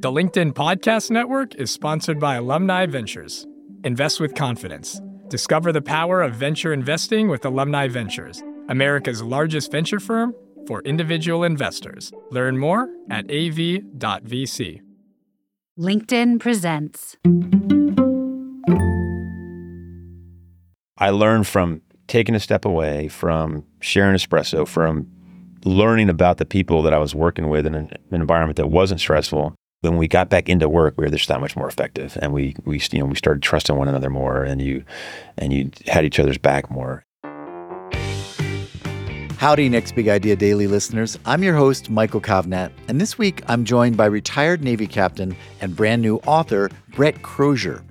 The LinkedIn Podcast Network is sponsored by Alumni Ventures. Invest with confidence. Discover the power of venture investing with Alumni Ventures, America's largest venture firm for individual investors. Learn more at av.vc. LinkedIn presents. I learned from taking a step away, from sharing espresso, from learning about the people that I was working with in an, an environment that wasn't stressful. When we got back into work, we were just that much more effective, and we we you know we started trusting one another more, and you and you had each other's back more. Howdy, Next Big Idea Daily listeners. I'm your host, Michael Kovnat, and this week I'm joined by retired Navy captain and brand new author, Brett Crozier.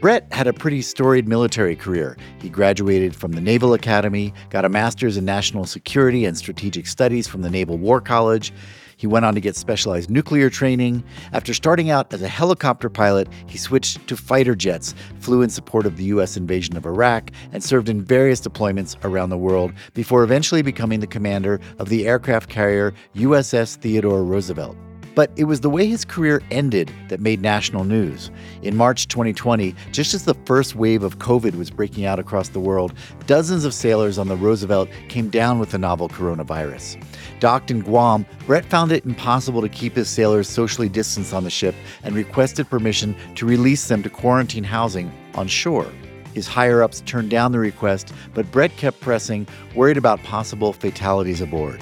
Brett had a pretty storied military career. He graduated from the Naval Academy, got a master's in national security and strategic studies from the Naval War College. He went on to get specialized nuclear training. After starting out as a helicopter pilot, he switched to fighter jets, flew in support of the U.S. invasion of Iraq, and served in various deployments around the world before eventually becoming the commander of the aircraft carrier USS Theodore Roosevelt. But it was the way his career ended that made national news. In March 2020, just as the first wave of COVID was breaking out across the world, dozens of sailors on the Roosevelt came down with the novel coronavirus. Docked in Guam, Brett found it impossible to keep his sailors socially distanced on the ship and requested permission to release them to quarantine housing on shore. His higher ups turned down the request, but Brett kept pressing, worried about possible fatalities aboard.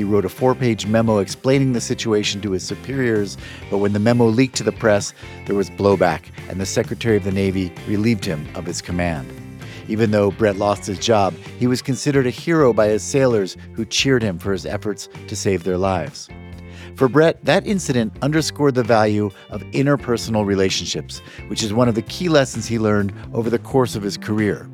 He wrote a four page memo explaining the situation to his superiors, but when the memo leaked to the press, there was blowback, and the Secretary of the Navy relieved him of his command. Even though Brett lost his job, he was considered a hero by his sailors who cheered him for his efforts to save their lives. For Brett, that incident underscored the value of interpersonal relationships, which is one of the key lessons he learned over the course of his career.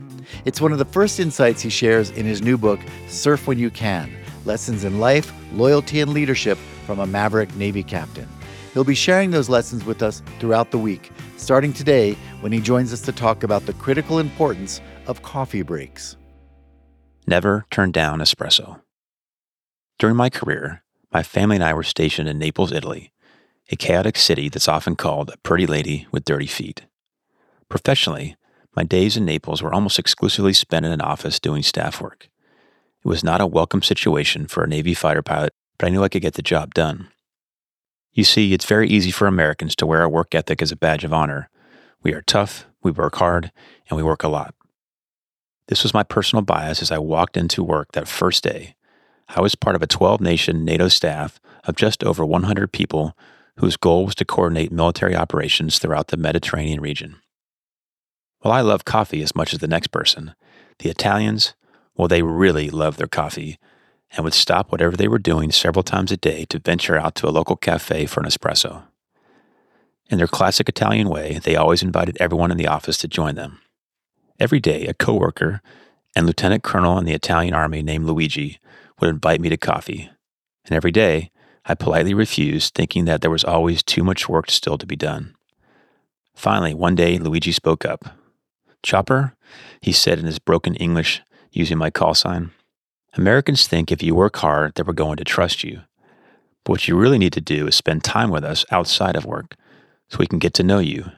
It's one of the first insights he shares in his new book, Surf When You Can Lessons in Life, Loyalty, and Leadership from a Maverick Navy Captain. He'll be sharing those lessons with us throughout the week, starting today when he joins us to talk about the critical importance of coffee breaks. Never turn down espresso. During my career, my family and I were stationed in Naples, Italy, a chaotic city that's often called a pretty lady with dirty feet. Professionally, my days in Naples were almost exclusively spent in an office doing staff work. It was not a welcome situation for a Navy fighter pilot, but I knew I could get the job done. You see, it's very easy for Americans to wear our work ethic as a badge of honor. We are tough, we work hard, and we work a lot. This was my personal bias as I walked into work that first day. I was part of a 12 nation NATO staff of just over 100 people whose goal was to coordinate military operations throughout the Mediterranean region. While I love coffee as much as the next person, the Italians, well, they really loved their coffee and would stop whatever they were doing several times a day to venture out to a local cafe for an espresso. In their classic Italian way, they always invited everyone in the office to join them. Every day, a coworker and lieutenant colonel in the Italian army named Luigi would invite me to coffee. And every day, I politely refused, thinking that there was always too much work still to be done. Finally, one day, Luigi spoke up. Chopper, he said in his broken English using my call sign. Americans think if you work hard that we're going to trust you. But what you really need to do is spend time with us outside of work so we can get to know you.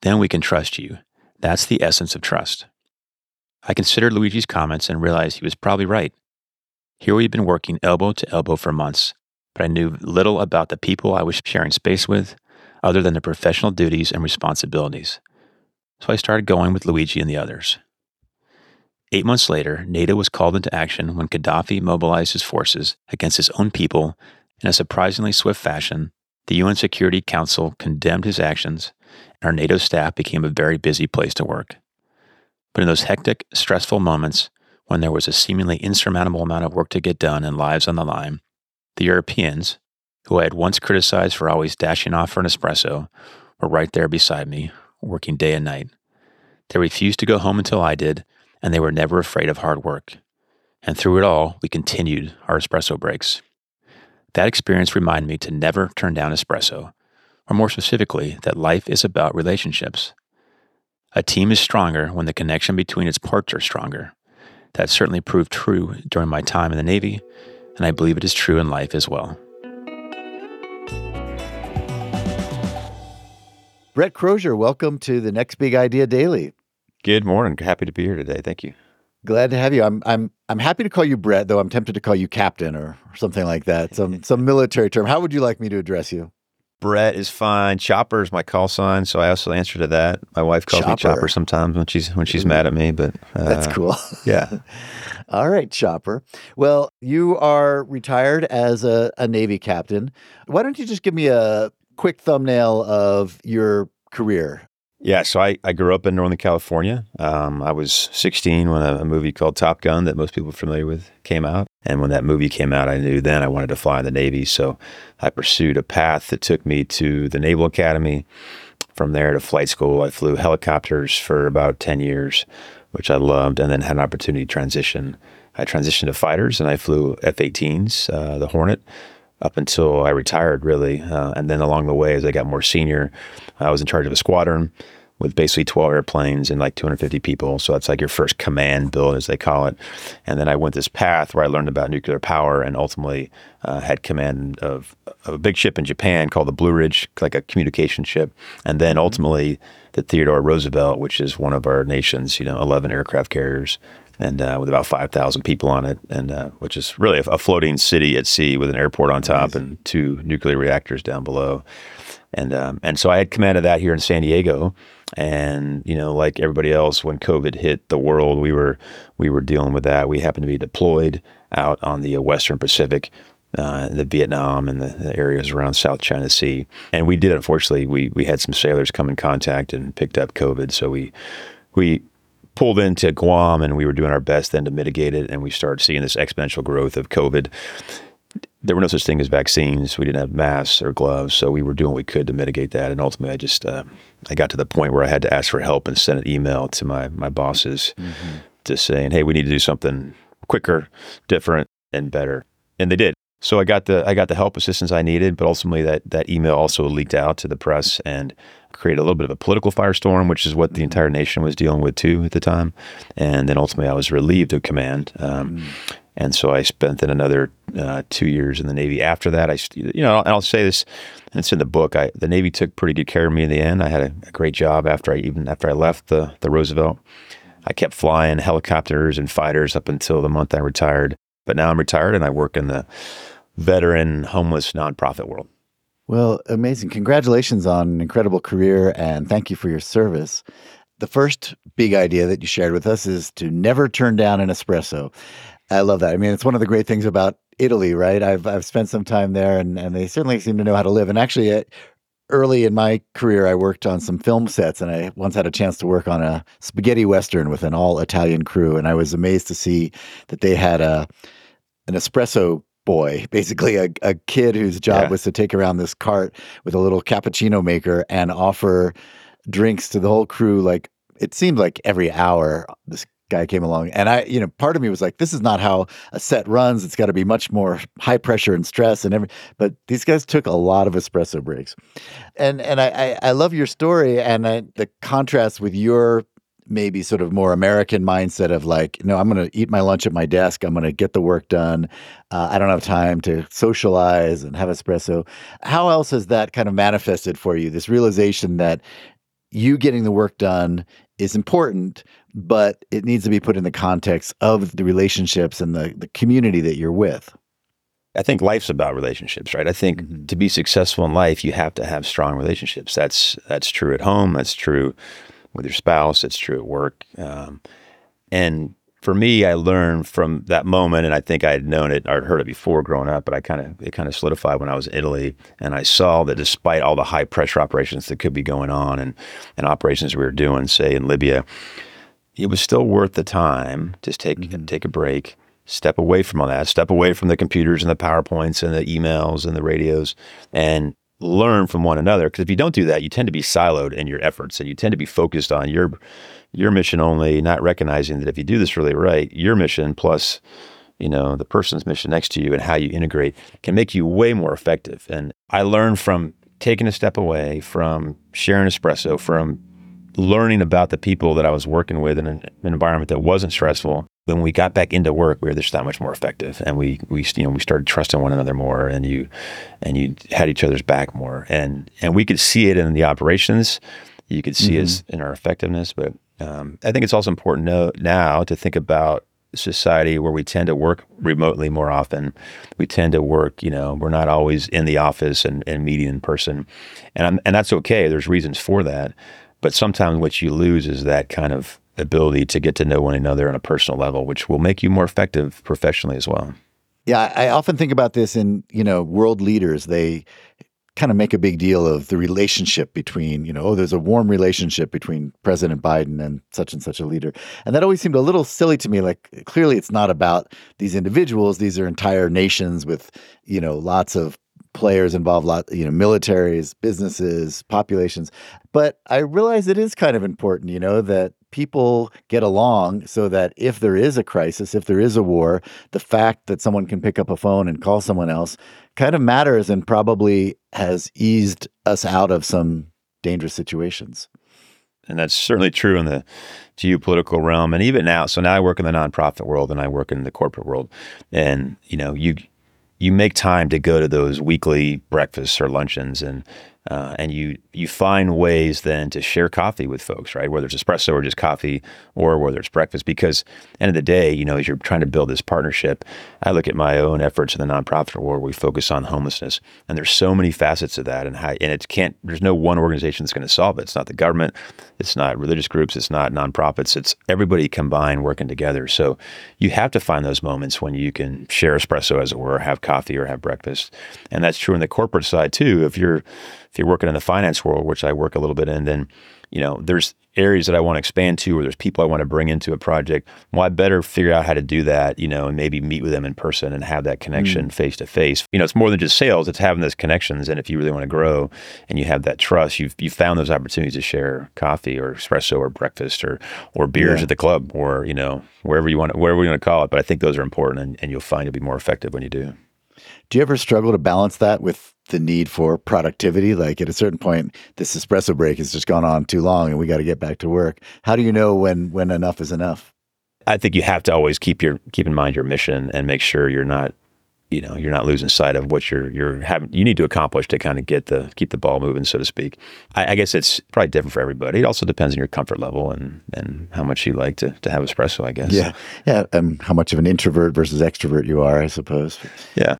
Then we can trust you. That's the essence of trust. I considered Luigi's comments and realized he was probably right. Here we'd been working elbow to elbow for months, but I knew little about the people I was sharing space with other than their professional duties and responsibilities. So I started going with Luigi and the others. Eight months later, NATO was called into action when Gaddafi mobilized his forces against his own people in a surprisingly swift fashion. The UN Security Council condemned his actions, and our NATO staff became a very busy place to work. But in those hectic, stressful moments, when there was a seemingly insurmountable amount of work to get done and lives on the line, the Europeans, who I had once criticized for always dashing off for an espresso, were right there beside me, working day and night. They refused to go home until I did, and they were never afraid of hard work. And through it all, we continued our espresso breaks. That experience reminded me to never turn down espresso, or more specifically, that life is about relationships. A team is stronger when the connection between its parts are stronger. That certainly proved true during my time in the Navy, and I believe it is true in life as well. Brett Crozier, welcome to the Next Big Idea Daily. Good morning. Happy to be here today. Thank you. Glad to have you. I'm I'm I'm happy to call you Brett, though I'm tempted to call you Captain or, or something like that. Some some military term. How would you like me to address you? Brett is fine. Chopper is my call sign, so I also answer to that. My wife calls me Chopper. Chopper sometimes when she's when she's mad at me, but uh, That's cool. Yeah. All right, Chopper. Well, you are retired as a, a Navy captain. Why don't you just give me a quick thumbnail of your career? Yeah, so I, I grew up in Northern California. Um, I was 16 when a, a movie called Top Gun, that most people are familiar with, came out. And when that movie came out, I knew then I wanted to fly in the Navy. So I pursued a path that took me to the Naval Academy. From there to flight school, I flew helicopters for about 10 years, which I loved, and then had an opportunity to transition. I transitioned to fighters and I flew F 18s, uh, the Hornet, up until I retired, really. Uh, and then along the way, as I got more senior, I was in charge of a squadron with basically 12 airplanes and like 250 people. So that's like your first command billet, as they call it. And then I went this path where I learned about nuclear power and ultimately uh, had command of, of a big ship in Japan called the Blue Ridge, like a communication ship. And then ultimately the Theodore Roosevelt, which is one of our nation's, you know, 11 aircraft carriers and uh, with about 5,000 people on it, and uh, which is really a, a floating city at sea with an airport on top and two nuclear reactors down below. And um, and so I had command of that here in San Diego, and you know, like everybody else, when COVID hit the world, we were we were dealing with that. We happened to be deployed out on the uh, Western Pacific, uh, the Vietnam and the, the areas around South China Sea, and we did. Unfortunately, we we had some sailors come in contact and picked up COVID, so we we pulled into Guam and we were doing our best then to mitigate it. And we started seeing this exponential growth of COVID. There were no such thing as vaccines. We didn't have masks or gloves, so we were doing what we could to mitigate that. And ultimately, I just uh, I got to the point where I had to ask for help and send an email to my my bosses, Mm-hmm. just saying, "Hey, we need to do something quicker, different, and better." And they did. So I got the I got the help assistance I needed, but ultimately that that email also leaked out to the press and created a little bit of a political firestorm, which is what the entire nation was dealing with too at the time. And then ultimately I was relieved of command. Um, And so I spent then another uh, two years in the Navy. After that, I, you know, and I'll say this, and it's in the book. I, the Navy took pretty good care of me in the end. I had a, a great job after I even after I left the the Roosevelt. I kept flying helicopters and fighters up until the month I retired. But now I'm retired and I work in the veteran homeless nonprofit world. Well, amazing. Congratulations on an incredible career and thank you for your service. The first big idea that you shared with us is to never turn down an espresso. I love that. I mean, it's one of the great things about Italy, right? I've I've spent some time there and, and they certainly seem to know how to live. And actually, uh, early in my career, I worked on some film sets and I once had a chance to work on a spaghetti western with an all Italian crew. And I was amazed to see that they had a an espresso boy, basically a, a kid whose job Yeah. was to take around this cart with a little cappuccino maker and offer drinks to the whole crew. Like it seemed like every hour this guy came along. And I, you know, part of me was like, this is not how a set runs. It's got to be much more high pressure and stress and every but these guys took a lot of espresso breaks. And and I I, I love your story and I, the contrast with your maybe sort of more American mindset of like, no, I'm going to eat my lunch at my desk. I'm going to get the work done. Uh, I don't have time to socialize and have espresso. How else has that kind of manifested for you? This realization that you getting the work done is important, but it needs to be put in the context of the relationships and the, the community that you're with. I think life's about relationships, right? I think Mhm. to be successful in life, you have to have strong relationships. That's that's true at home. That's true with your spouse. It's true at work. Um, and for me, I learned from that moment, and I think I had known it or heard it before growing up, but I kind of it kind of solidified when I was in Italy, and I saw that despite all the high pressure operations that could be going on and and operations we were doing, say in Libya, it was still worth the time to take take a break, step away from all that, step away from the computers and the powerpoints and the emails and the radios, and learn from one another. Because if you don't do that, you tend to be siloed in your efforts, and you tend to be focused on your your mission only, not recognizing that if you do this really right, your mission plus you know the person's mission next to you and how you integrate can make you way more effective. And I learned from taking a step away, from sharing espresso, from learning about the people that I was working with in an, environment that wasn't stressful when we got back into work, we were just that much more effective, and we we you know we started trusting one another more, and you and you had each other's back more, and and we could see it in the operations. You could see mm-hmm. it in our effectiveness, but um, I think it's also important no, now to think about society where we tend to work remotely more often. We tend to work, you know, we're not always in the office and, and meeting in person, and I'm, and that's okay. There's reasons for that, but sometimes what you lose is that kind of ability to get to know one another on a personal level, which will make you more effective professionally as well. Yeah, I often think about this in, you know, world leaders. They kind of make a big deal of the relationship between, you know, oh, there's a warm relationship between President Biden and such and such a leader. And that always seemed a little silly to me. Like, clearly it's not about these individuals, these are entire nations with, you know, lots of players involved, lot you know, militaries, businesses, populations. But I realize it is kind of important, you know, that people get along so that if there is a crisis, if there is a war, the fact that someone can pick up a phone and call someone else kind of matters and probably has eased us out of some dangerous situations. And that's certainly true in the geopolitical realm and even now. So now I work in the nonprofit world and I work in the corporate world. And, you know, you you make time to go to those weekly breakfasts or luncheons and uh, and you you find ways then to share coffee with folks, right? Whether it's espresso or just coffee, or whether it's breakfast. Because end of the day, you know, as you're trying to build this partnership, I look at my own efforts in the nonprofit world. We focus on homelessness, and there's so many facets of that, and how, and it can't. There's no one organization that's going to solve it. It's not the government, it's not religious groups, it's not nonprofits. It's everybody combined working together. So you have to find those moments when you can share espresso, as it were, have coffee or have breakfast, and that's true in the corporate side too. If you're if you're working in the finance world, which I work a little bit in, then you know there's areas that I want to expand to, or there's people I want to bring into a project. Well, I better figure out how to do that, you know, and maybe meet with them in person and have that connection face to face. You know, it's more than just sales; it's having those connections. And if you really want to grow and you have that trust, you've you found those opportunities to share coffee or espresso or breakfast or or beers yeah. at the club or you know wherever you want wherever you want to call it. But I think those are important, and, and you'll find you'll be more effective when you do. Do you ever struggle to balance that with the need for productivity? Like at a certain point, this espresso break has just gone on too long and we got to get back to work. How do you know when when enough is enough? I think you have to always keep your keep in mind your mission and make sure you're not you know you're not losing sight of what you're you're having you need to accomplish to kind of get the keep the ball moving so to speak I, I, guess it's probably different for everybody it also depends on your comfort level and and how much you like to, to have espresso i guess yeah yeah and how much of an introvert versus extrovert you are i suppose yeah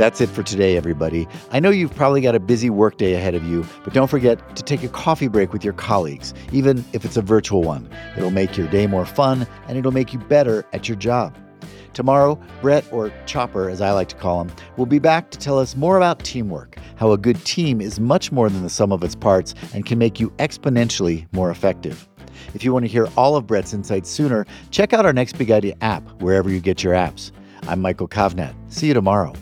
that's it for today, everybody. I know you've probably got a busy workday ahead of you, but don't forget to take a coffee break with your colleagues, even if it's a virtual one. It'll make your day more fun and it'll make you better at your job. Tomorrow, Brett, or Chopper as I like to call him, will be back to tell us more about teamwork, how a good team is much more than the sum of its parts and can make you exponentially more effective. If you want to hear all of Brett's insights sooner, check out our Next Big Idea app wherever you get your apps. I'm Michael Kovnat. See you tomorrow.